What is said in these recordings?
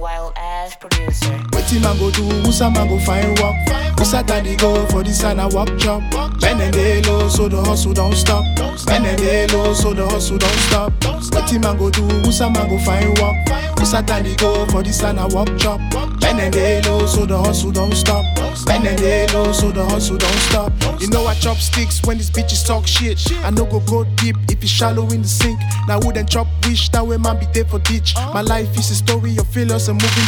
while Wetin man go do? Usa man go find work. Usa daddy go for this and a work job. Men and they low, so the hustle don't stop. Men and they low, so the hustle don't stop. Wetin man go do? Usa man go find work. Usa daddy go for this and a work job. Men and they low, so the hustle don't stop. Men and they low, so the hustle don't stop. You know I chop sticks when these bitches talk shit. I no go go deep if it's shallow in the sink. Now then chop wish that way man be there for ditch. My life is a story of failures and moving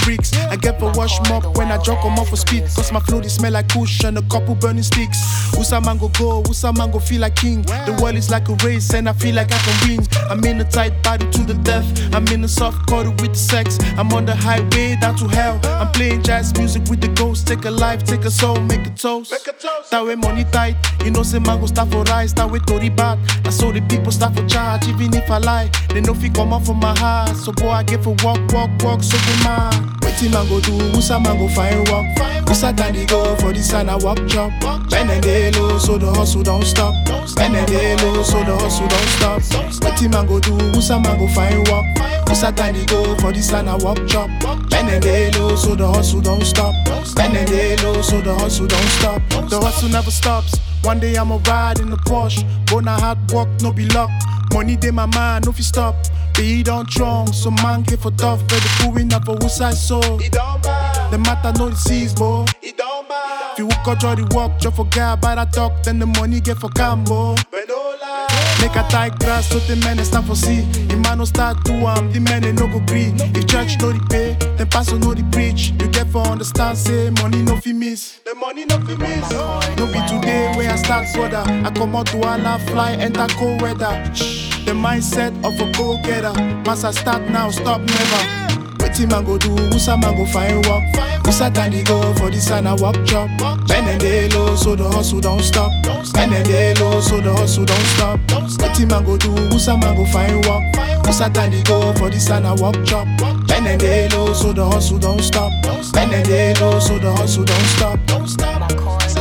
I get for wash mop when I drop 'em off for speed. Cause my flow they smell like kush and a couple burning sticks. Usa man go go, Usa man go feel like king. The world is like a race and I feel like I can win. I'm in a tight battle to the death. I'm in a soft cuddle with the sex. I'm on the highway down to hell. I'm playing jazz music with the ghost. Take a life, take a soul, make a toast. That way money tight. You know say man go start for rise. That way Tory bad. I saw the people start for charge. Even if I lie, they know fi come out from my heart. So boy I get for walk, walk, walk. So go man. Wetin man go do? Usa man go find work. Usa daddy go for this and a work job. Men and they so the hustle don't stop. Men and they so the hustle don't stop. Wetin man go do? Usa man go find work. Usa daddy go for this and a work job. Men and they so the hustle don't stop. Men and they so the hustle don't stop. The hustle never stops. One day I'ma ride in the Porsche. Bona hard work, no be luck. Money dey my mind, no fi stop. Be don't strong, so man get for tough. Better pulling up for who side so. The matter no disease, boy. If you work out, the work, just forget about that talk, then the money get for cambo. Make a tight grass, so the men stand for see. The man no start to am, the men no go green. If church no the pay, then pastor no the preach. You get for understand, say money no fi miss. The money no fi miss. No be today where I start further. I come out to Allah, fly, enter cold weather. The mindset of a go-getter. Must I start now, stop never. Wetin man go do? Usa man go find work. Usa daddy go for this and a work job. Men and they so the hustle don't stop. Men and they so the hustle don't stop. Wetin man go do? Usa man go find work. Usa daddy go for this and a work job. Men and they so the hustle don't stop. Men and they so the hustle don't stop. My chorus,